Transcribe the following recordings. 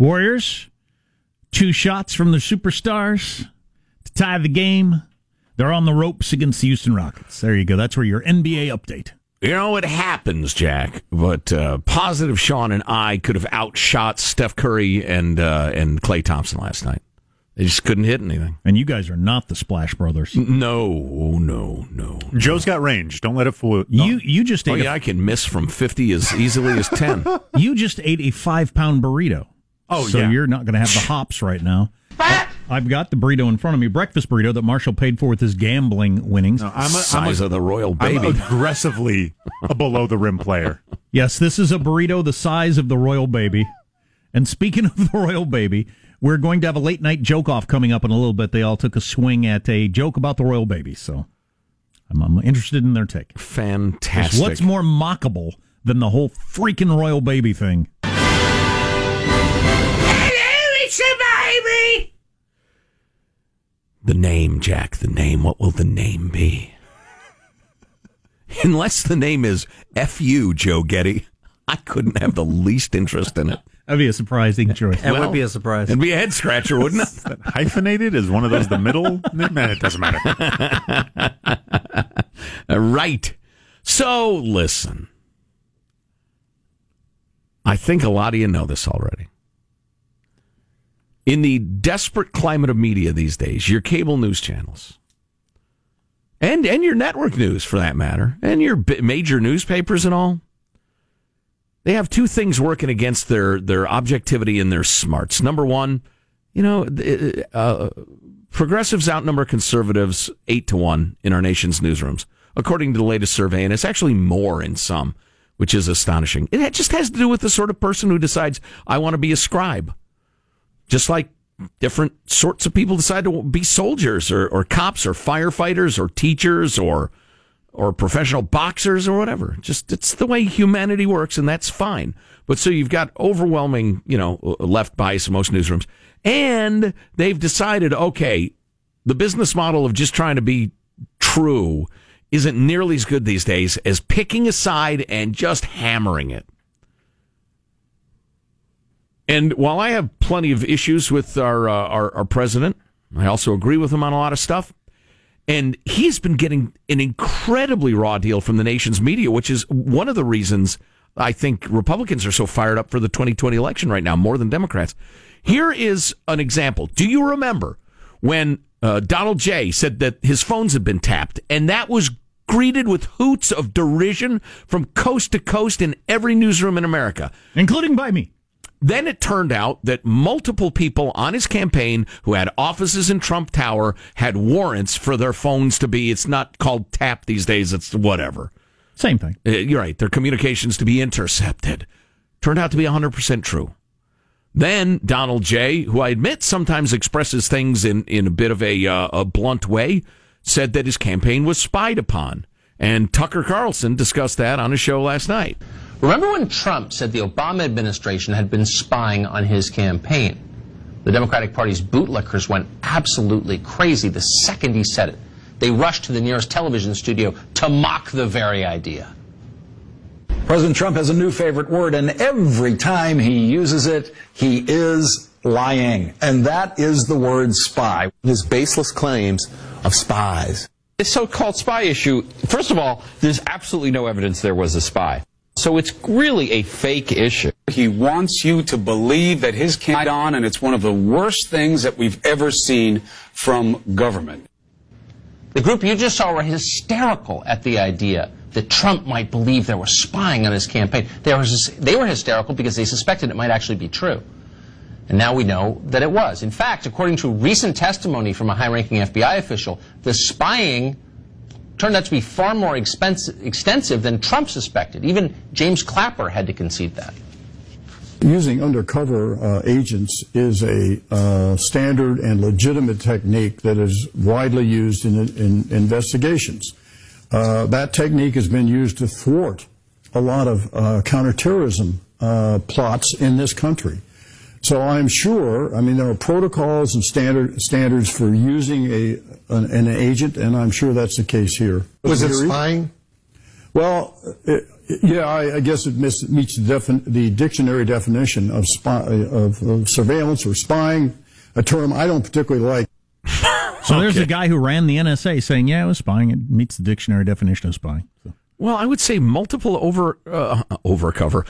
Warriors, two shots from the superstars to tie the game. They're on the ropes against the Houston Rockets. There you go. That's where your NBA update. You know, it happens, Jack. But uh, positive Sean and I could have outshot Steph Curry and uh, and Klay Thompson last night. They just couldn't hit anything. And you guys are not the Splash Brothers. No, no, no. Joe's got range. Don't let it fool you. You, you just ate. Oh, yeah, I can miss from 50 as easily as 10. you just ate a five pound burrito. Oh, yeah. so yeah. you're not going to have the hops right now. I've got the burrito in front of me, breakfast burrito that Marshall paid for with his gambling winnings. No, I'm a, size I'm a, of the royal baby. I'm aggressively a below the rim player. Yes, this is a burrito the size of the royal baby. And speaking of the royal baby, we're going to have a late night joke off coming up in a little bit. They all took a swing at a joke about the royal baby, so I'm, I'm interested in their take. Fantastic. What's more mockable than the whole freaking royal baby thing? The name, Jack. The name. What will the name be? Unless the name is F U, Joe Getty, I couldn't have the least interest in it. That'd be a surprising choice. That well, would be a surprise. It'd be a head scratcher, wouldn't it? hyphenated is one of those the middle. Man, it doesn't matter. right. So listen. I think a lot of you know this already. In the desperate climate of media these days, your cable news channels, and and your network news for that matter, and your major newspapers and all, they have two things working against their their objectivity and their smarts. Number one, you know, uh, progressives outnumber conservatives eight to one in our nation's newsrooms, according to the latest survey, and it's actually more in some, which is astonishing. It just has to do with the sort of person who decides I want to be a scribe, just like different sorts of people decide to be soldiers or, or cops or firefighters or teachers or or professional boxers or whatever. Just it's the way humanity works, and that's fine. But so you've got overwhelming, you know, left bias in most newsrooms, and they've decided, okay, the business model of just trying to be true isn't nearly as good these days as picking a side and just hammering it. And while I have plenty of issues with our, uh, our, our president, I also agree with him on a lot of stuff. And he's been getting an incredibly raw deal from the nation's media, which is one of the reasons I think Republicans are so fired up for the 2020 election right now, more than Democrats. Here is an example. Do you remember when uh, Donald J said that his phones had been tapped, and that was greeted with hoots of derision from coast to coast in every newsroom in America, including by me. Then it turned out that multiple people on his campaign who had offices in Trump Tower had warrants for their phones to be, it's not called tap these days, it's whatever. Same thing. Uh, you're right, their communications to be intercepted. Turned out to be 100% true. Then Donald J., who I admit sometimes expresses things in, in a bit of a, uh, a blunt way, said that his campaign was spied upon. And Tucker Carlson discussed that on his show last night. Remember when Trump said the Obama administration had been spying on his campaign? The Democratic Party's bootlickers went absolutely crazy the second he said it. They rushed to the nearest television studio to mock the very idea. President Trump has a new favorite word, and every time he uses it, he is lying. And that is the word spy. His baseless claims of spies. This so called spy issue, first of all, there's absolutely no evidence there was a spy. So it's really a fake issue. He wants you to believe that his campaign on, and it's one of the worst things that we've ever seen from government. The group you just saw were hysterical at the idea that Trump might believe there was spying on his campaign. They were, they were hysterical because they suspected it might actually be true. And now we know that it was. In fact, according to recent testimony from a high ranking FBI official, the spying turned out to be far more expensive, extensive than Trump suspected. Even James Clapper had to concede that. Using undercover uh, agents is a uh, standard and legitimate technique that is widely used in, in investigations. Uh, that technique has been used to thwart a lot of uh, counterterrorism uh, plots in this country. So I'm sure, I mean, there are protocols and standard, standards for using a, an, an agent, and I'm sure that's the case here. Was it spying? Well, it, yeah, I, I, guess it meets the, defin- the dictionary definition of, spy, of, of, surveillance or spying, a term I don't particularly like. so okay. there's a guy who ran the NSA saying, yeah, it was spying. It meets the dictionary definition of spying. So. Well, I would say multiple over uh, overcover,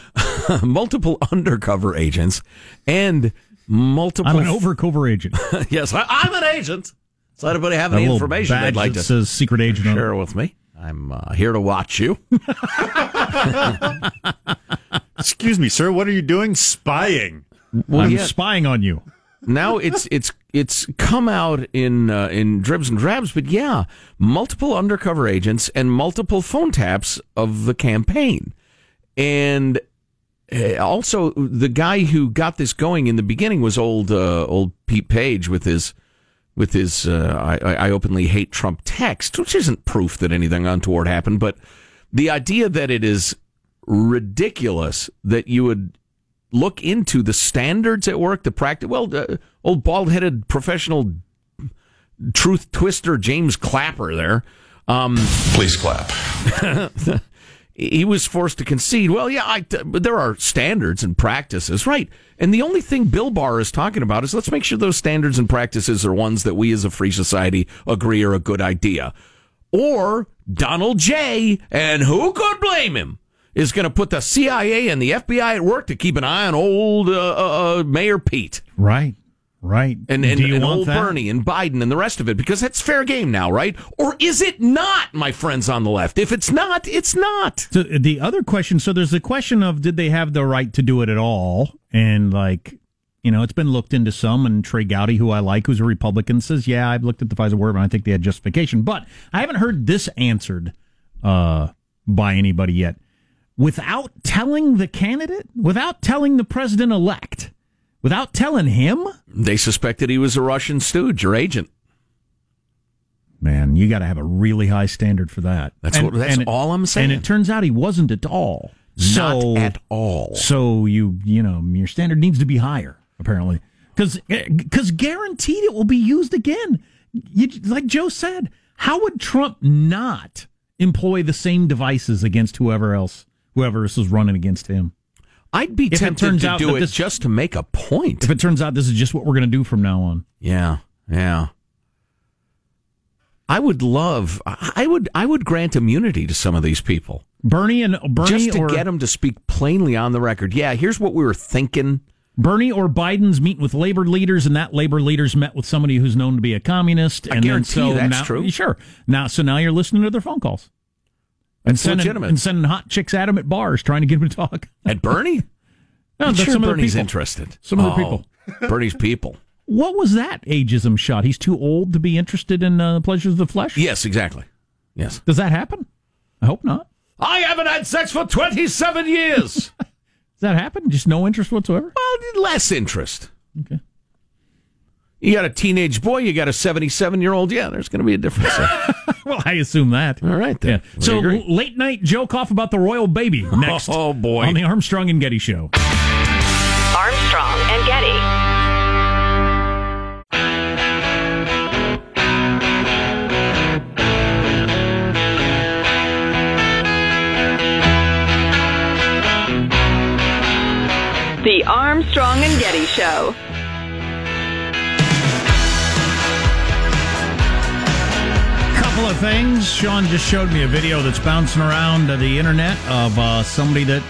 multiple undercover agents, and multiple. I'm an overcover agent. yes, I, am an agent. Does anybody have any information they'd like to says secret agent share with me? I'm uh, here to watch you. Excuse me, sir. What are you doing? Spying. Well, I'm spying on you. Now it's it's it's come out in uh, in dribs and drabs, but yeah, multiple undercover agents and multiple phone taps of the campaign, and uh, also the guy who got this going in the beginning was old uh, old Pete Page with his with his uh, I, I openly hate Trump text, which isn't proof that anything untoward happened, but the idea that it is ridiculous that you would look into the standards at work, the practice. Well, uh, old bald headed professional truth twister James Clapper there. Um, Please clap. he was forced to concede. Well, yeah, I, but there are standards and practices, right? And the only thing Bill Barr is talking about is let's make sure those standards and practices are ones that we as a free society agree are a good idea. Or Donald J. And who could blame him? Is going to put the CIA and the FBI at work to keep an eye on old uh, uh, uh Mayor Pete. Right. Right. And, and, and old that? Bernie and Biden and the rest of it because that's fair game now, right? Or is it not, my friends on the left? If it's not, it's not. So the other question so there's the question of did they have the right to do it at all? And like, you know, it's been looked into some, and Trey Gowdy, who I like, who's a Republican, says, yeah, I've looked at the FISA word and I think they had justification. But I haven't heard this answered uh, by anybody yet without telling the candidate, without telling the president elect, without telling him? They suspected he was a Russian stooge or agent. Man, you got to have a really high standard for that. That's and, what. That's all I'm saying. And it turns out he wasn't at all. So, Not at all. So you you know your standard needs to be higher apparently because because eh, guaranteed it will be used again. You, like Joe said, how would Trump not employ the same devices against whoever else whoever is running against him. I'd be if tempted to do it this, just to make a point. If it turns out this is just what we're going to do from now on. Yeah, yeah. I would love. I would. I would grant immunity to some of these people. Bernie and Bernie, just to or, get them to speak plainly on the record. Yeah, here's what we were thinking. Bernie or Biden's meeting with labor leaders, and that labor leaders met with somebody who's known to be a communist. I and guarantee then, so that's now, true. Sure. Now, so now you're listening to their phone calls and sending, legitimate. and sending hot chicks at him at bars, trying to get him to talk. At Bernie? no, sure some Bernie's of interested. Some oh, of the people. Bernie's people. What was that ageism shot? He's too old to be interested in uh, pleasures of the flesh? Yes, exactly. Yes. Does that happen? I hope not. I haven't had sex for 27 years. Does that happen? Just no interest whatsoever? Well, less interest. Okay. You got a teenage boy, you got a 77 year old. Yeah, there's going to be a difference. well, I assume that. All right, then. Yeah. So, late night joke off about the royal baby oh, next. oh, boy. On the Armstrong and Getty Show. Armstrong and Getty. The Armstrong and Getty Show. Couple of things. Sean just showed me a video that's bouncing around the internet of uh, somebody that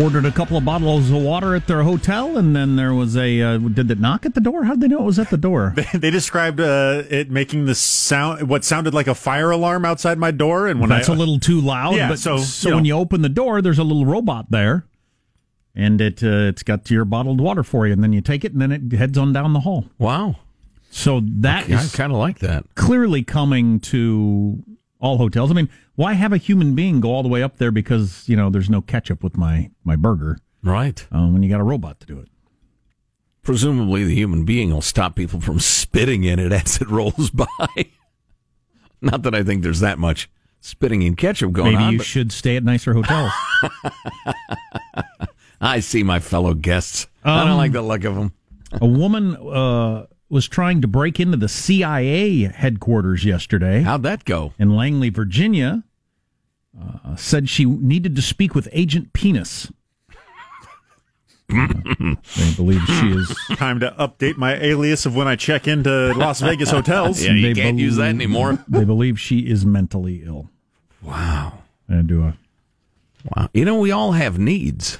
ordered a couple of bottles of water at their hotel, and then there was a. Uh, did it knock at the door? How did they know it was at the door? They described uh, it making the sound, what sounded like a fire alarm outside my door, and when That's I, a little too loud. Yeah, but so, so you when know. you open the door, there's a little robot there, and it uh, it's got your bottled water for you, and then you take it, and then it heads on down the hall. Wow. So that I is kind of like that. clearly coming to all hotels. I mean, why have a human being go all the way up there because you know there's no ketchup with my my burger Right. um, when you got a robot to do it? Presumably, the human being will stop people from spitting in it as it rolls by. Not that I think there's that much spitting in ketchup going Maybe on. Maybe you but should stay at nicer hotels. I see my fellow guests. I Um, don't like the look of them. a woman uh, was trying to break into the CIA headquarters yesterday. How'd that go? In Langley, Virginia, uh, said she needed to speak with Agent Penis. they believe she is. time to update my alias of when I check into Las Vegas hotels. Yeah, you they can't use that anymore. They believe she is mentally ill. Wow. And do a Wow. You know, we all have needs.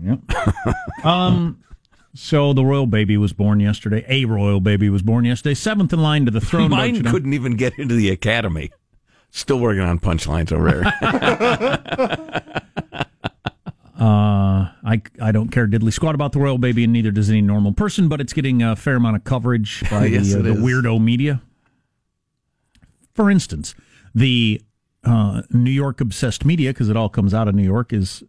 Yep. um. So the royal baby was born yesterday. A royal baby was born yesterday. Seventh in line to the throne. Mine couldn't even get into the academy. Still working on punchlines over there. Uh, I I don't care diddly squat about the royal baby, and neither does any normal person. But it's getting a fair amount of coverage by Yes, the, uh, the weirdo media. For instance, the uh, New York obsessed media, because it all comes out of New York, is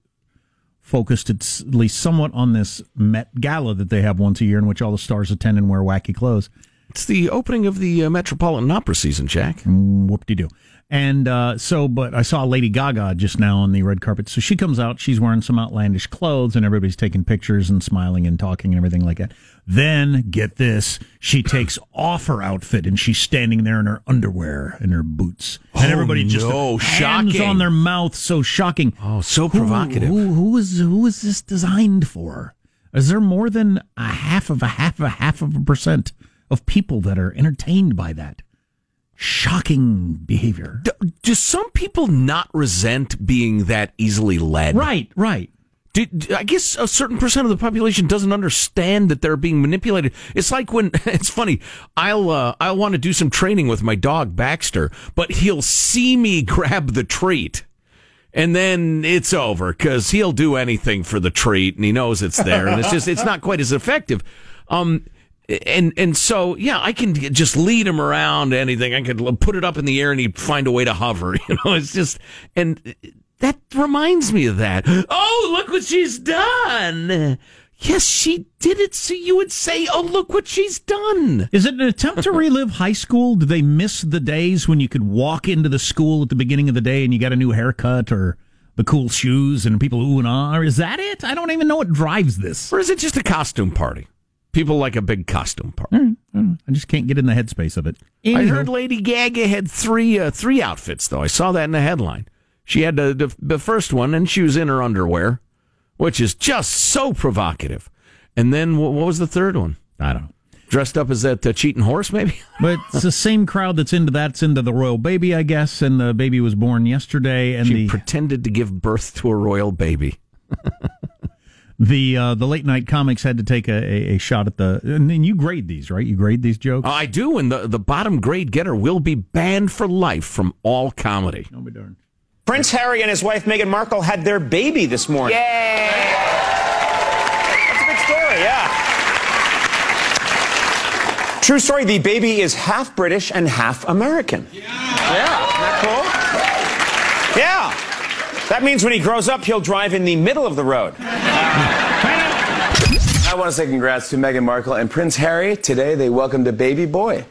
focused at least somewhat on this Met Gala that they have once a year, in which all the stars attend and wear wacky clothes. it's the opening of the uh, Metropolitan Opera season, Jack. Whoop de doo. And uh, so, but I saw Lady Gaga just now on the red carpet. So she comes out, she's wearing some outlandish clothes, and everybody's taking pictures and smiling and talking and everything like that. Then, get this, she takes off her outfit and she's standing there in her underwear and her boots. And Oh, everybody just no, hands shocking. on their mouth, so shocking. Oh, so Who- provocative. Who, who is who is this designed for? Is there more than a half of a half of a half of a percent of people that are entertained by that? Shocking behavior. D- do some people not resent being that easily led? Right, right. Do, do- I guess a certain percent of the population doesn't understand that they're being manipulated. It's like when it's funny. I'll uh, I'll want to do some training with my dog Baxter, but he'll see me grab the treat, and then it's over because he'll do anything for the treat, and he knows it's there, and it's just it's not quite as effective. Um, and and so yeah, I can just lead him around anything. I could put it up in the air, and he'd find a way to hover. You know, it's just and that reminds me of that. Oh, look what she's done. Yes, she did it so you would say, oh, look what she's done. Is it an attempt to relive high school? Do they miss the days when you could walk into the school at the beginning of the day and you got a new haircut or the cool shoes and people ooh and ah? Is that it? I don't even know what drives this. Or is it just a costume party? People like a big costume party. I just can't get in the headspace of it. I heard Lady Gaga had three uh, three outfits though. I saw that in the headline. She had the, the the first one, and she was in her underwear, which is just so provocative. And then wh- what was the third one? I don't know. Dressed up as that uh, cheating horse, maybe. But it's the same crowd that's into that's into the royal baby, I guess. And the baby was born yesterday. And she the pretended to give birth to a royal baby. the uh, the late night comics had to take a, a, a shot at the. And then you grade these, right? You grade these jokes. Uh, I do, and the the bottom grade getter will be banned for life from all comedy. I'll be darned. Prince Harry and his wife Meghan Markle had their baby this morning. Yay! That's a big story, yeah. True story, the baby is half British and half American. Yeah. isn't that cool? That means when he grows up, he'll drive in the middle of the road. I want to say congrats to Meghan Markle and Prince Harry. Today they welcomed a baby boy.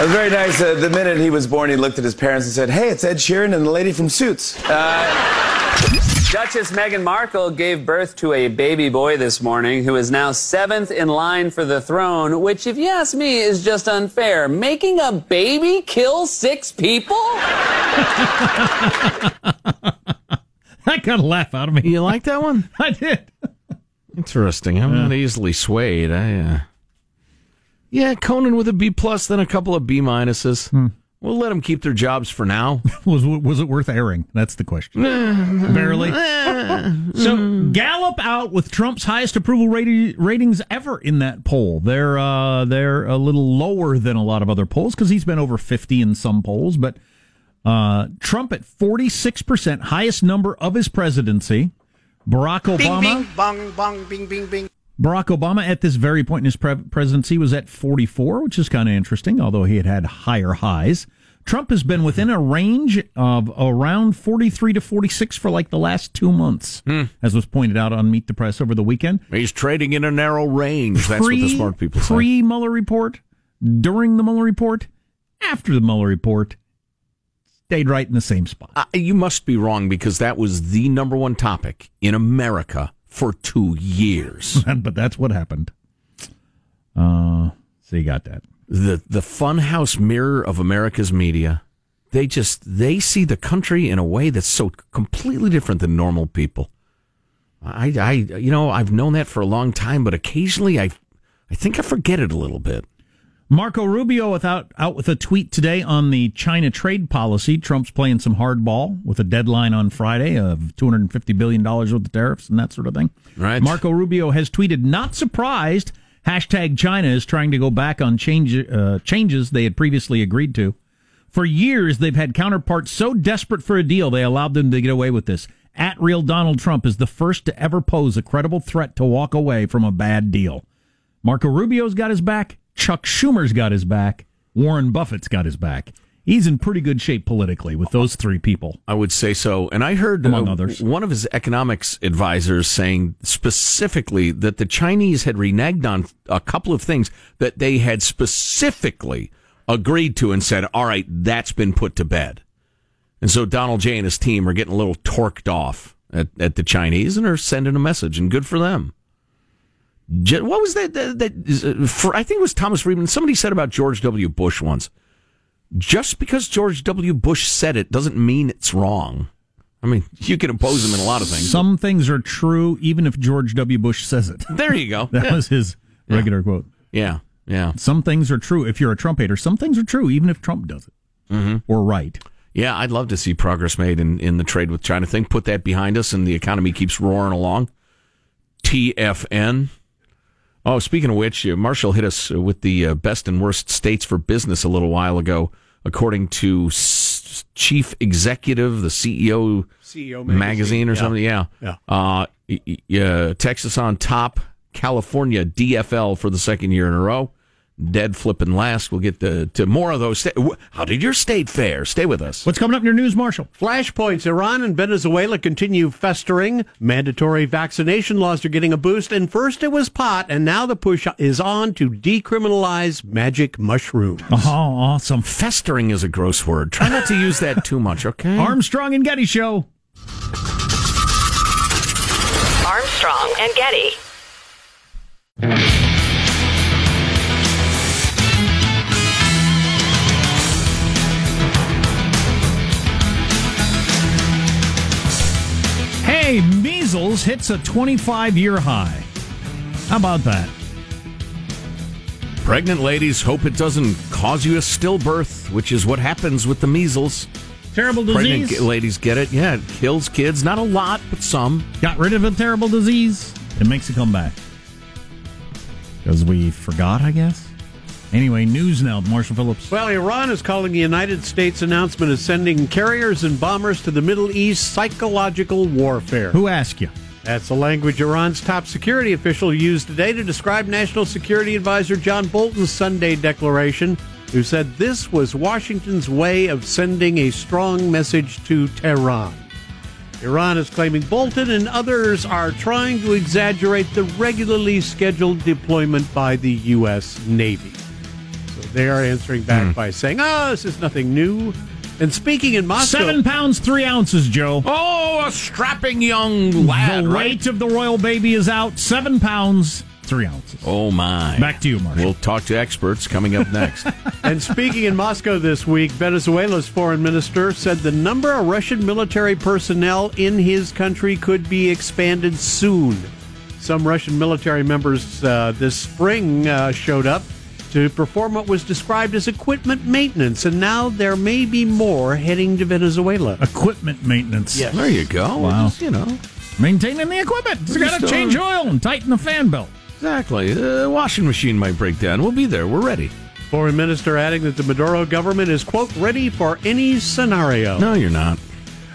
Was very nice. Uh, the minute he was born, he looked at his parents and said, Hey, it's Ed Sheeran and the lady from Suits. Duchess Meghan Markle gave birth to a baby boy this morning who is now seventh in line for the throne, which, if you ask me, is just unfair. Making a baby kill six people? That got a laugh out of me. You like that one? I did. Interesting. I'm not easily swayed. I uh, Yeah, Conan with a B plus, then a couple of B minuses. We'll let them keep their jobs for now. was was it worth airing? That's the question. Barely. so Gallup out with Trump's highest approval rati- ratings ever in that poll. They're uh, they're a little lower than a lot of other polls because he's been over fifty in some polls, but uh, Trump at forty six percent, highest number of his presidency. Barack Obama. Bing, bing, bong, bong, bing, bing, bing. Barack Obama at this very point in his pre- presidency was at 44, which is kind of interesting, although he had had higher highs. Trump has been within a range of around 43 to 46 for like the last two months, as was pointed out on Meet the Press over the weekend. He's trading in a narrow range. That's what the smart people say. Pre Mueller report, during the Mueller report, after the Mueller report, stayed right in the same spot. Uh, you must be wrong because that was the number one topic in America for two years. but that's what happened. Uh, so you got that. the the funhouse mirror of America's media. They just they see the country in a way that's so completely different than normal people. I I you know I've known that for a long time, but occasionally I I think I forget it a little bit. Marco Rubio without out with a tweet today on the China trade policy. Trump's playing some hardball with a deadline on Friday of two hundred and fifty billion dollars worth of tariffs and that sort of thing. Right. Marco Rubio has tweeted, "Not surprised." Hashtag China is trying to go back on change, uh, changes they had previously agreed to. For years, they've had counterparts so desperate for a deal they allowed them to get away with this. At real Donald Trump is the first to ever pose a credible threat to walk away from a bad deal. Marco Rubio's got his back. Chuck Schumer's got his back. Warren Buffett's got his back. He's in pretty good shape politically with those three people. I would say so. And I heard Among uh, others. one of his economics advisors saying specifically that the Chinese had reneged on a couple of things that they had specifically agreed to and said, all right, that's been put to bed. And so Donald J and his team are getting a little torqued off at, at the Chinese and are sending a message, and good for them. What was that? that, uh, for, I think it was Thomas Friedman. Somebody said about George W. Bush once just because George W. Bush said it doesn't mean it's wrong. I mean, you can oppose him in a lot of things. Some things are true even if George W. Bush says it. There you go. That Yeah. was his regular quote. Yeah, yeah. Some things are true if you're a Trump hater. Some things are true even if Trump does it Mm-hmm. or right. Yeah, I'd love to see progress made in, in the trade with China thing. Put that behind us, and the economy keeps roaring along. TFN. Oh, speaking of which, uh, Marshall hit us with the uh, best and worst states for business a little while ago, according to S- Chief Executive, the CEO, CEO magazine, magazine, or yeah. something. Yeah. Yeah. Uh, y- y- uh, Texas on top, California DFL for the second year in a row. Dead flipping last. We'll get to, to more of those. How did your state fare? Stay with us. What's coming up in your news, Marshall? Flashpoints Iran and Venezuela continue festering. Mandatory vaccination laws are getting a boost. And first it was pot, and now the push is on to decriminalize magic mushrooms. Oh, awesome. Festering is a gross word. Try not to use that too much, okay? Armstrong and Getty Show. Armstrong and Getty. Hey, measles hits a 25 year high. How about that? Pregnant ladies hope it doesn't cause you a stillbirth, which is what happens with the measles. Terrible disease. ge- ladies get it. Yeah, it kills kids. Not a lot, but some. Got rid of a terrible disease. It makes a comeback. Because we forgot, I guess. Anyway, news now. Marshall Phillips. Well, Iran is calling the United States announcement of sending carriers and bombers to the Middle East psychological warfare. Who asked you? That's the language Iran's top security official used today to describe National Security Advisor John Bolton's Sunday declaration, who said this was Washington's way of sending a strong message to Tehran. Iran is claiming Bolton and others are trying to exaggerate the regularly scheduled deployment by the U.S. Navy. So they are answering back by saying, oh, this is nothing new. And speaking in Moscow. Seven pounds, three ounces, Joe. Oh, a strapping young lad, the right? weight of the royal baby is out. Seven pounds, three ounces. Oh, my. Back to you, Marshall. We'll talk to experts coming up next. And speaking in Moscow this week, Venezuela's foreign minister said the number of Russian military personnel in his country could be expanded soon. Some Russian military members uh, this spring uh, showed up to perform what was described as equipment maintenance, and now there may be more heading to Venezuela. Equipment maintenance. Yes. There you go. Wow. Just, you know, Maintaining the equipment. You got to uh, change oil and tighten the fan belt. exactly. The washing machine might break down. We'll be there. We're ready. Foreign minister adding that the Maduro government is, quote, ready for any scenario. No, you're not.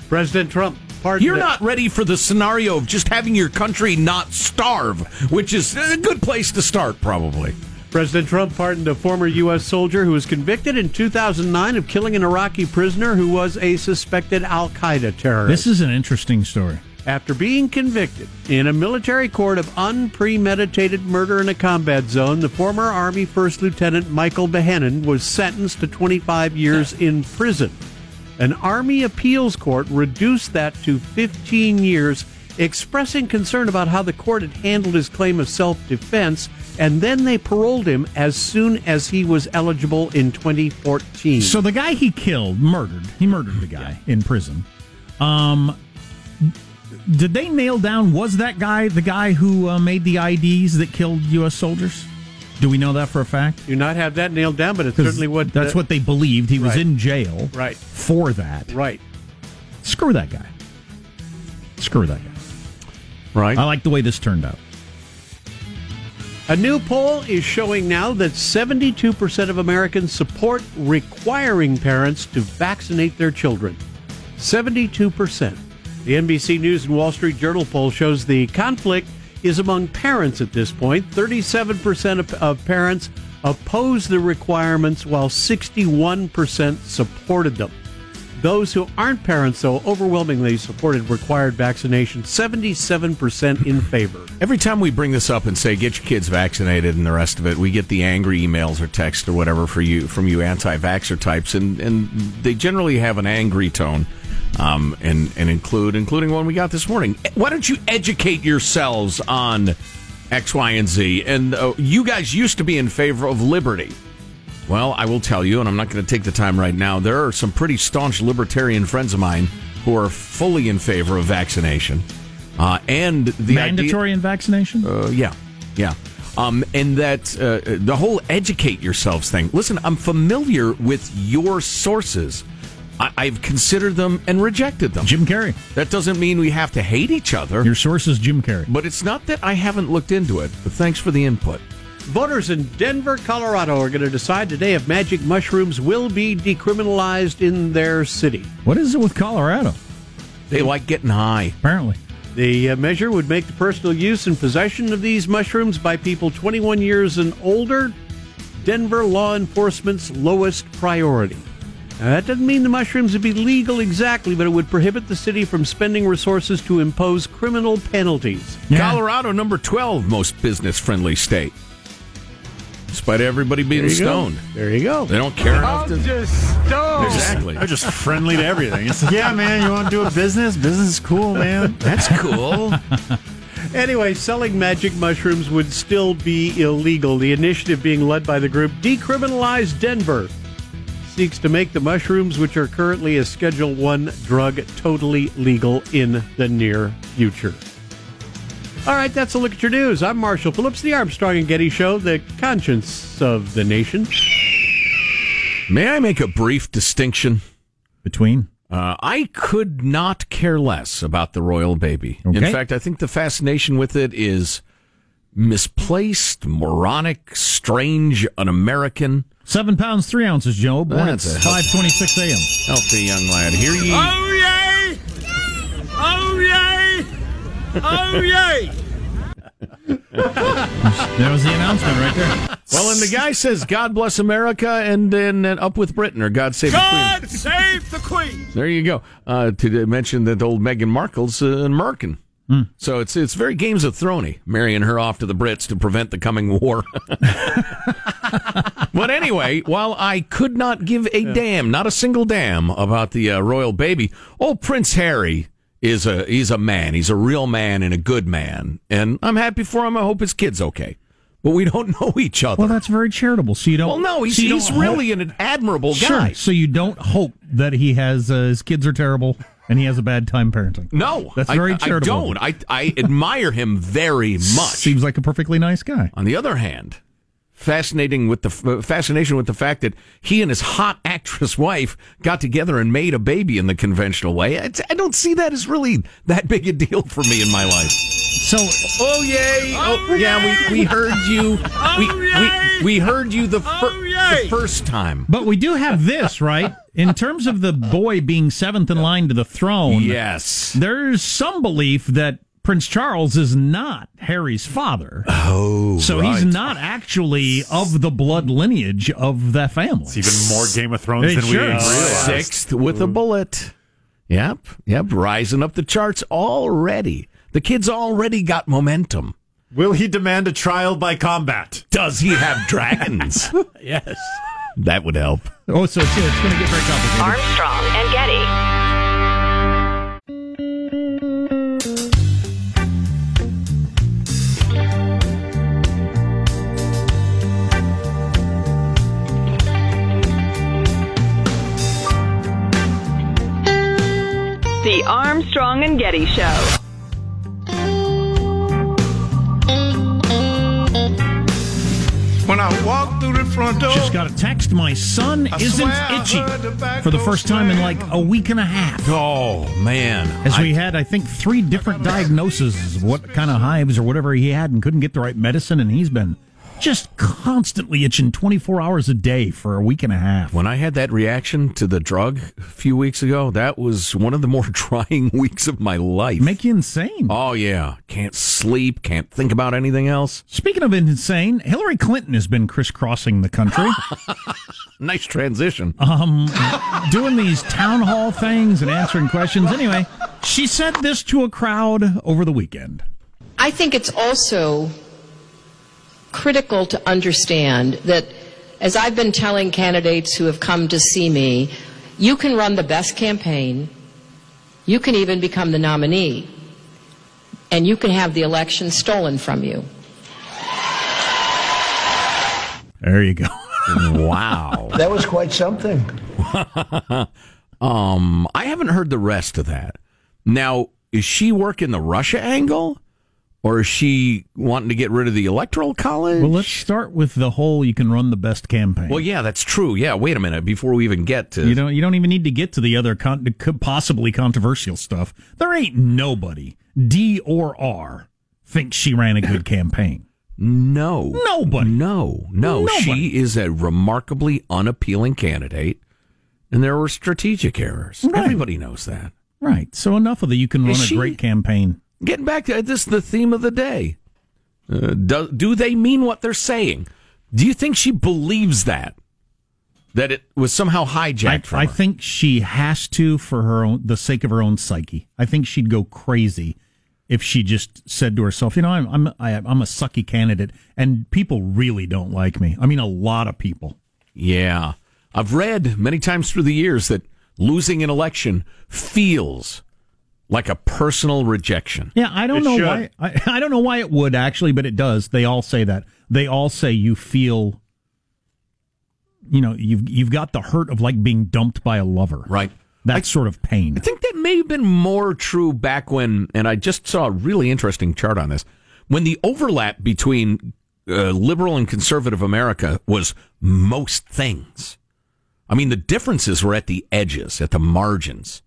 President Trump pardoned. You're not ready for the scenario of just having your country not starve, which is a good place to start, probably. President Trump pardoned a former U.S. soldier who was convicted in 2009 of killing an Iraqi prisoner who was a suspected Al Qaeda terrorist. This is an interesting story. After being convicted in a military court of unpremeditated murder in a combat zone, the former Army First Lieutenant Michael Behenna was sentenced to 25 years in prison. An Army appeals court reduced that to 15 years, expressing concern about how the court had handled his claim of self defense, and then they paroled him as soon as he was eligible in 2014. So the guy he killed, murdered, he murdered the guy in prison. Um, did they nail down was that guy the guy who uh, made the IDs that killed U.S. soldiers? Do we know that for a fact? Do not have that nailed down, but 'Cause certainly would. that's what they believed. He was in jail Right. for that. Right. Screw that guy. Screw that guy. Right. I like the way this turned out. A new poll is showing now that 72% of Americans support requiring parents to vaccinate their children. 72%. The NBC News and Wall Street Journal poll shows the conflict is among parents at this point. 37% of, of parents oppose the requirements, while 61% supported them. Those who aren't parents, though, overwhelmingly supported required vaccination, 77% in favor. Every time we bring this up and say get your kids vaccinated and the rest of it, we get the angry emails or text or whatever for you from you anti-vaxxer types, and and they generally have an angry tone, um, and and include including one we got this morning. Why don't you educate yourselves on X, Y, and Z? And uh, you guys used to be in favor of liberty. Well, I will tell you, and I'm not going to take the time right now. There are some pretty staunch libertarian friends of mine who are fully in favor of vaccination, uh, and the idea- Mandatory in vaccination? uh, yeah, yeah. Um, and that uh, the whole educate yourselves thing. Listen, I'm familiar with your sources. I- I've considered them and rejected them. Jim Carrey. That doesn't mean we have to hate each other. Your source is Jim Carrey. But it's not that I haven't looked into it. But thanks for the input. Voters in Denver, Colorado are going to decide today if magic mushrooms will be decriminalized in their city. What is it with Colorado? They like getting high. Apparently. The uh, measure would make the personal use and possession of these mushrooms by people 21 years and older Denver law enforcement's lowest priority. Now, that doesn't mean the mushrooms would be legal exactly, but it would prohibit the city from spending resources to impose criminal penalties. Colorado, number 12 most business friendly state. Despite everybody being There you go. stoned. There you go. They don't care enough to. Exactly. They're just friendly to everything. It's like, yeah, man, you want to do a business? Business is cool, man. That's cool. Anyway, selling magic mushrooms would still be illegal. The initiative being led by the group Decriminalize Denver seeks to make the mushrooms, which are currently a Schedule One drug, totally legal in the near future. All right, that's a look at your news. I'm Marshall Phillips, the Armstrong and Getty Show, the conscience of the nation. May I make a brief distinction? Between? Uh, I could not care less about the royal baby. In fact, I think the fascination with it is misplaced, moronic, strange, un-American. Seven pounds, three ounces, Joe. Born That's at 526 a.m. Healthy young lad. Hear ye. Oh yay! Oh yay! Oh yay! There was the announcement right there. Well, and the guy says, "God bless America," and then up with Britain, or God save the Queen. God save the Queen! There you go. Uh, to mention that old Meghan Markle's uh, an American. So it's it's very Games of Thrones, marrying her off to the Brits to prevent the coming war. but anyway, while I could not give a damn, not a single damn about the uh, royal baby, old Prince Harry is a he's a man. He's a real man and a good man, and I'm happy for him. I hope his kid's okay. But we don't know each other. Well, that's very charitable. So you don't. Well, no, he's, so he's really hope- an admirable guy. Sure. So you don't hope that he has uh, his kids are terrible and he has a bad time parenting. No, that's I- very I, charitable. don't. I I admire him very much. Seems like a perfectly nice guy. On the other hand, fascinating with the uh, fascination with the fact that he and his hot actress wife got together and made a baby in the conventional way. I, I don't see that as really that big a deal for me in my life. So, oh yay! Oh, yeah, we, we heard you. we, we we heard you the, fir- the first time. But we do have this, right? In terms of the boy being seventh in line to the throne. Yes. There's some belief that Prince Charles is not Harry's father. Oh, So right. he's not actually of the blood lineage of that family. It's even more Game of Thrones It than sure we is. realized. sixth with a bullet. Yep, yep, rising up the charts already. The kid's already got momentum. Will he demand a trial by combat? Does he have dragons? yes. that would help. Oh, so it's, it's going to get very complicated. Armstrong and Getty. The Armstrong and Getty Show. When I walk through the front door, Just got a text. My son I isn't itchy the for the first time in like a week and a half. Oh man! As we had, I think, three different diagnoses of what kind of hives or whatever he had, and couldn't get the right medicine, and he's been just constantly itching 24 hours a day for a week and a half. When I had that reaction to the drug a few weeks ago, that was one of the more trying weeks of my life. Make you insane. Oh yeah, can't sleep, can't think about anything else. Speaking of insane, Hillary Clinton has been crisscrossing the country, Nice transition. um, doing these town hall things and answering questions. Anyway, she said this to a crowd over the weekend. I think it's also critical to understand that, as I've been telling candidates who have come to see me, you can run the best campaign, you can even become the nominee, and you can have the election stolen from you. There you go. wow. That was quite something. um, I haven't heard the rest of that. Now, is she working the Russia angle? Or is she wanting to get rid of the electoral college? Well, let's start with the whole "you can run the best campaign." Well, yeah, that's true. Yeah, wait a minute before we even get to You don't. You don't even need to get to the other con- could possibly controversial stuff. There ain't nobody, D or R, thinks she ran a good campaign. No. Nobody. No, no. Nobody. She is a remarkably unappealing candidate, and there were strategic errors. Right. Everybody knows that. Right. So enough of the "you can run Is a she- great campaign." Getting back to this, is the theme of the day. Uh, do, do they mean what they're saying? Do you think she believes that? That it was somehow hijacked I, from I think she has to for her own, the sake of her own psyche. I think she'd go crazy if she just said to herself, "You know, I'm I'm I, I'm a sucky candidate, and people really don't like me. I mean, a lot of people." Yeah. I've read many times through the years that losing an election feels like a personal rejection. Yeah, I don't It know should. why. I, I don't know why it would actually, but it does. They all say that. They all say you feel, you know, you've you've got the hurt of like being dumped by a lover. Right. That sort of pain. I think that may have been more true back when, and I just saw a really interesting chart on this, when the overlap between uh, liberal and conservative America was most things. I mean, the differences were at the edges, at the margins.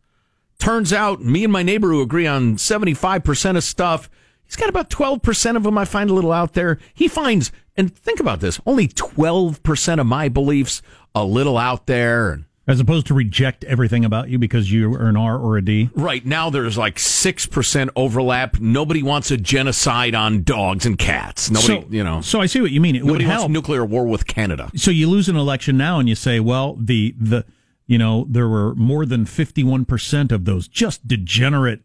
Turns out, me and my neighbor who agree on 75% of stuff, he's got about 12% of them I find a little out there. He finds, and think about this, only 12% of my beliefs a little out there. As opposed to reject everything about you because you are an R or a D. Right now, there's like six percent overlap. Nobody wants a genocide on dogs and cats. Nobody, so, you know. So I see what you mean. It would Nobody wants help. nuclear war with Canada. So you lose an election now, and you say, well, the the you know there were more than fifty one percent of those just degenerate.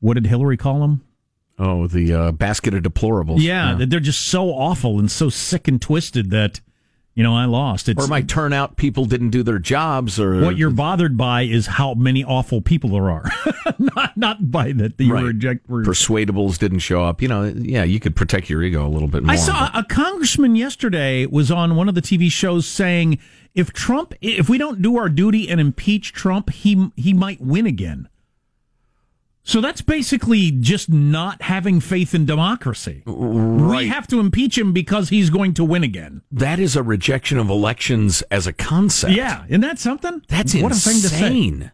What did Hillary call them? Oh, the uh, basket of deplorables. Yeah, that they're just so awful and so sick and twisted that you know I lost. It's or my turn out people didn't do their jobs, or what you're bothered by is how many awful people there are, not not by that you Right. reject. Were, persuadables didn't show up. You know, yeah, you could protect your ego a little bit more. I saw a congressman yesterday was on one of the TV shows saying if Trump, if we don't do our duty and impeach Trump, he he might win again. So that's basically just not having faith in democracy. Right. We have to impeach him because he's going to win again. That is a rejection of elections as a concept. Yeah, isn't that something? That's what a thing to say. insane.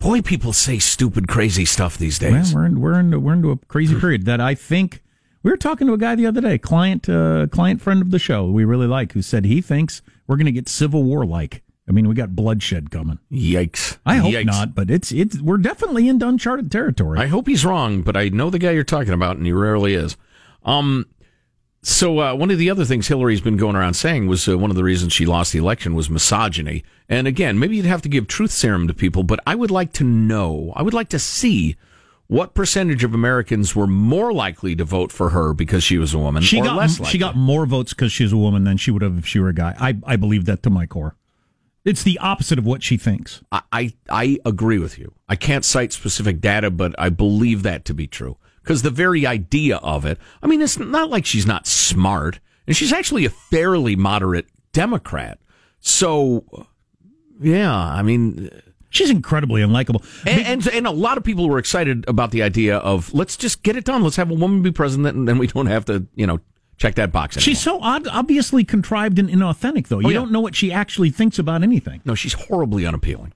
Boy, people say stupid, crazy stuff these Well, days. we're in, we're into we're into a crazy period that I think we were talking to a guy the other day, client uh, client friend of the show we really like, who said he thinks we're going to get civil war like. I mean, we got bloodshed coming. Yikes! I hope Yikes. not, but it's it's we're definitely into uncharted territory. I hope he's wrong, but I know the guy you're talking about, and he rarely is. Um, so uh, one of the other things Hillary's been going around saying was uh, one of the reasons she lost the election was misogyny. And again, maybe you'd have to give truth serum to people, but I would like to know, I would like to see what percentage of Americans were more likely to vote for her because she was a woman, she or got less likely. she got more votes because she's a woman than she would have if she were a guy. I I believe that to my core. It's the opposite of what she thinks. I, I I agree with you. I can't cite specific data, but I believe that to be true. Because the very idea of it, I mean, it's not like she's not smart, and she's actually a fairly moderate Democrat. So, yeah, I mean, she's incredibly unlikable. And, and and a lot of people were excited about the idea of let's just get it done. Let's have a woman be president, and then we don't have to, you know, check that box. Anymore. She's so odd, obviously contrived and inauthentic, though. Oh, you Oh, yeah. don't know what she actually thinks about anything. No, she's horribly unappealing.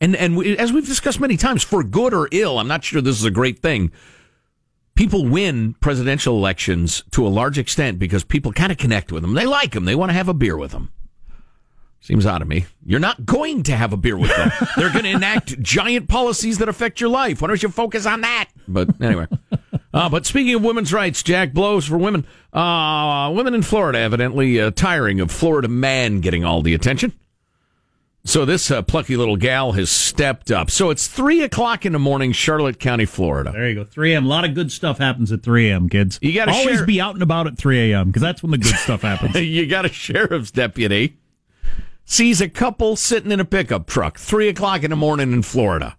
And and we, as we've discussed many times, for good or ill, I'm not sure this is a great thing. People win presidential elections to a large extent because people kind of connect with them. They like them. They want to have a beer with them. Seems odd to me. You're not going to have a beer with them. They're going to enact giant policies that affect your life. Why don't you focus on that? But anyway. Uh, but speaking of women's rights, Jack blows for women. Uh, women in Florida evidently uh, tiring of Florida man getting all the attention. So this uh, plucky little gal has stepped up. So it's three o'clock in the morning, Charlotte County, Florida. There you go. 3 a.m. A lot of good stuff happens at 3 a.m., kids. You gotta always share- be out and about at 3 a.m. because that's when the good stuff happens. you got a sheriff's deputy sees a couple sitting in a pickup truck, three o'clock in the morning in Florida.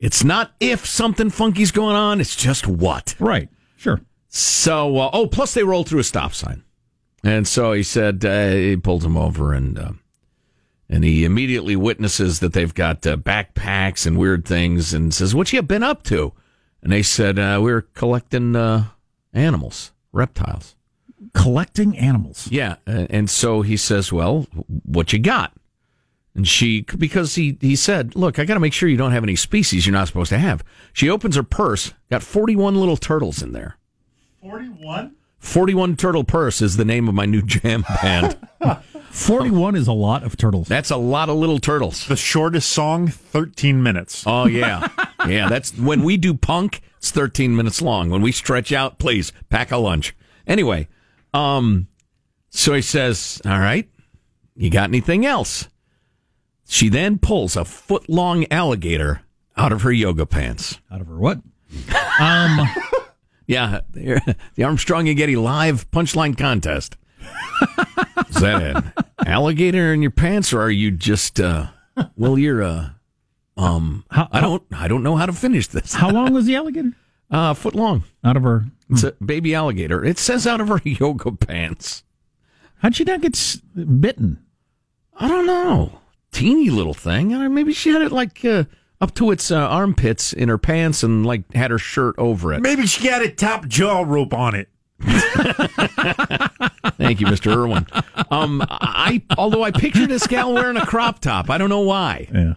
It's not if something funky's going on; it's just what. Right. Sure. So, uh, oh, plus they rolled through a stop sign, and so he said uh, he pulled him over and. Uh, and he immediately witnesses that they've got uh, backpacks and weird things and says, What you been up to? And they said, uh, We were collecting uh, animals, reptiles. Collecting animals. Yeah. And so he says, Well, what you got? And she, because he, he said, Look, I got to make sure you don't have any species you're not supposed to have. She opens her purse, got 41 little turtles in there. 41? 41 Turtle Purse is the name of my new jam band. 41 is a lot of turtles. That's a lot of little turtles. The shortest song, 13 minutes. Oh yeah, yeah. That's when we do punk. It's 13 minutes long. When we stretch out, please pack a lunch. Anyway, um, so he says, "All right, you got anything else?" She then pulls a foot long alligator out of her yoga pants. Out of her what? Um, yeah, the Armstrong and Getty live punchline contest. Is that an alligator in your pants, or are you just? uh Well, you're uh um. I don't. I don't know how to finish this. How long was the alligator? Uh, foot long. Out of her. It's a baby alligator. It says out of her yoga pants. How'd she not get s- bitten? I don't know. Teeny little thing. Maybe she had it like uh, up to its uh, armpits in her pants and like had her shirt over it. Maybe she got a top jaw rope on it. Thank you, Mr. Irwin. Um, I although I pictured this gal wearing a crop top. I don't know why. Yeah.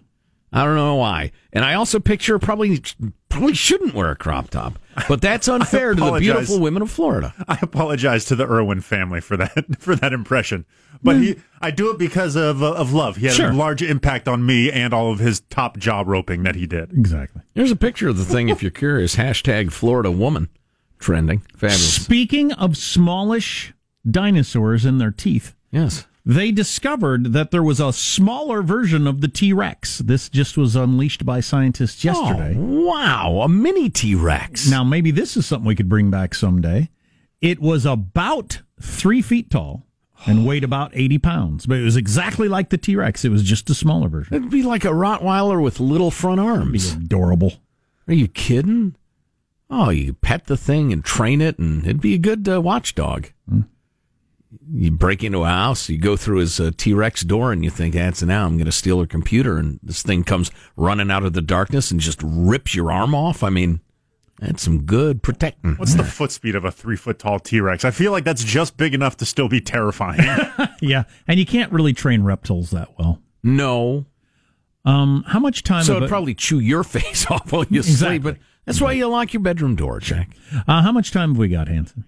I don't know why. And I also picture probably probably shouldn't wear a crop top. But that's unfair to the beautiful women of Florida. I apologize to the Irwin family for that for that impression, but he I do it because of uh, of love. He had Sure. a large impact on me and all of his top job roping that he did. Exactly. Here's a picture of the thing if you're curious. Hashtag Florida woman trending. Fabulous. Speaking of smallish dinosaurs and their teeth, Yes. They discovered that there was a smaller version of the T Rex. This just was unleashed by scientists yesterday. Oh, wow, a mini T Rex. Now, maybe this is something we could bring back someday. It was about three feet tall and weighed about 80 pounds, but it was exactly like the T Rex. It was just a smaller version. It'd be like a Rottweiler with little front arms. Adorable. Are you kidding? Oh, you pet the thing and train it, and it'd be a good uh, watchdog. You break into a house, you go through his uh, T Rex door, and you think, "That's now I'm going to steal her computer," and this thing comes running out of the darkness and just rips your arm off. I mean, that's some good protecting. What's the foot speed of a three foot tall T Rex? I feel like that's just big enough to still be terrifying. yeah, and you can't really train reptiles that well. No. Um, how much time? So it'd it- probably chew your face off while you Exactly. sleep. But that's why you lock your bedroom door, Jack. Uh, how much time have we got, Hanson?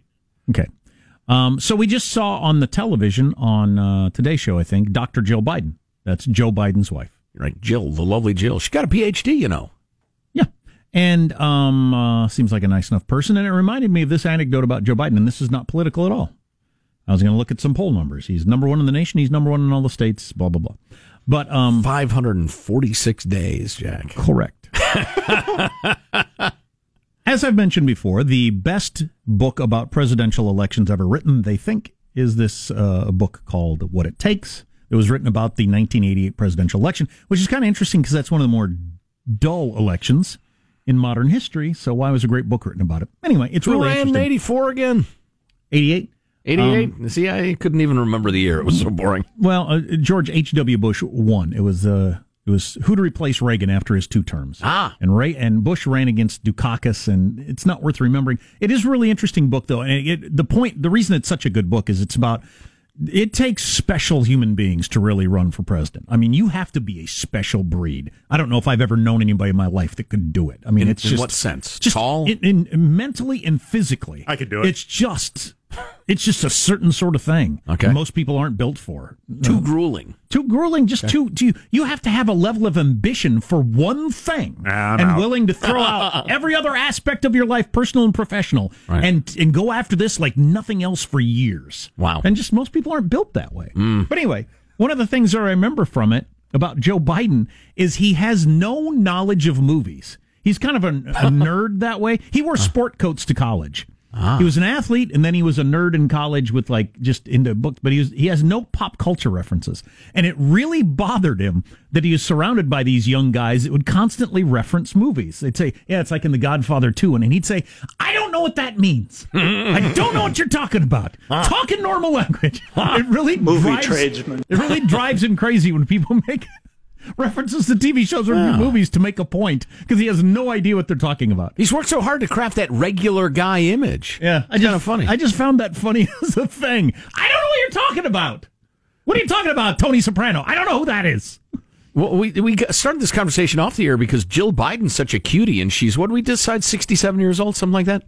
Okay. Um, so we just saw on the television on uh, today's show, I think, Dr. Jill Biden. That's Joe Biden's wife. Right, Jill, the lovely Jill. She got a PhD, you know. Yeah, and um, uh, seems like a nice enough person. And it reminded me of this anecdote about Joe Biden. And this is not political at all. I was going to look at some poll numbers. He's number one in the nation. He's number one in all the states. Blah blah blah. But um, 546 days, Jack. Correct. As I've mentioned before, the best book about presidential elections ever written, they think, is this uh, book called What It Takes. It was written about the 1988 presidential election, which is kind of interesting because that's one of the more dull elections in modern history. So why was a great book written about it? Anyway, it's really ran in interesting. 84 again? 88? 88? Um, See, I couldn't even remember the year. It was so boring. Well, uh, George H. W. Bush won. It was uh, it was who to replace Reagan after his two terms. Ah, and Ray and Bush ran against Dukakis, and it's not worth remembering. It is a really interesting book, though, and it, the point, the reason it's such a good book is it's about. It takes special human beings to really run for president. I mean, you have to be a special breed. I don't know if I've ever known anybody in my life that could do it. I mean, In- it's in just what sense? Just Tall? in, in mentally and physically. I could do it. It's just, it's just a certain sort of thing. Okay. most people aren't built for. Too grueling. Too grueling, just too, too. You have to have a level of ambition for one thing, I'm and out. willing to throw out every other aspect of your life, personal and professional, Right. and and go after this like nothing else for years. Wow. And just most people aren't built that way. Mm. But anyway, one of the things that I remember from it about Joe Biden is he has no knowledge of movies. He's kind of a, a nerd that way. He wore sport coats to college. Ah. He was an athlete, and then he was a nerd in college with like just into books. But he was, he has no pop culture references, and it really bothered him that he was surrounded by these young guys that would constantly reference movies. They'd say, "Yeah, it's like in The Godfather 2. and he'd say, "I don't know what that means. I don't know what you're talking about. Talk in normal language." It really Movie drives, tradesman. It really drives him crazy when people make references to TV shows or movies to make a point because he has no idea what they're talking about. He's worked so hard to craft that regular guy image. Yeah, I just kinda funny. I just found that funny as a thing. I don't know what you're talking about. What are you talking about, Tony Soprano? I don't know who that is. Well, we we started this conversation off the air because Jill Biden's such a cutie, and she's what we decide, sixty-seven years old, something like that.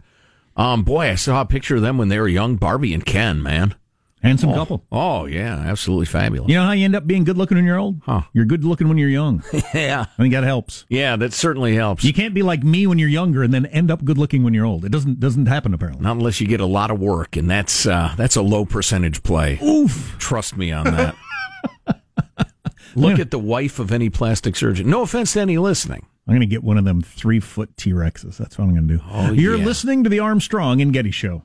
Um, boy, I saw a picture of them when they were young, Barbie and Ken. Man, Handsome oh, couple. Oh yeah, absolutely fabulous. You know how you end up being good looking when you're old? Huh. You're good looking when you're young. yeah, I think that helps. yeah, that certainly helps. You can't be like me when you're younger and then end up good looking when you're old. It doesn't doesn't happen apparently. Not unless you get a lot of work, and that's uh, that's a low percentage play. Oof. Trust me on that. Look at the wife of any plastic surgeon. No offense to any listening. I'm going to get one of them three foot T Rexes. That's what I'm going to do. Oh, You're yeah. listening to the Armstrong and Getty Show.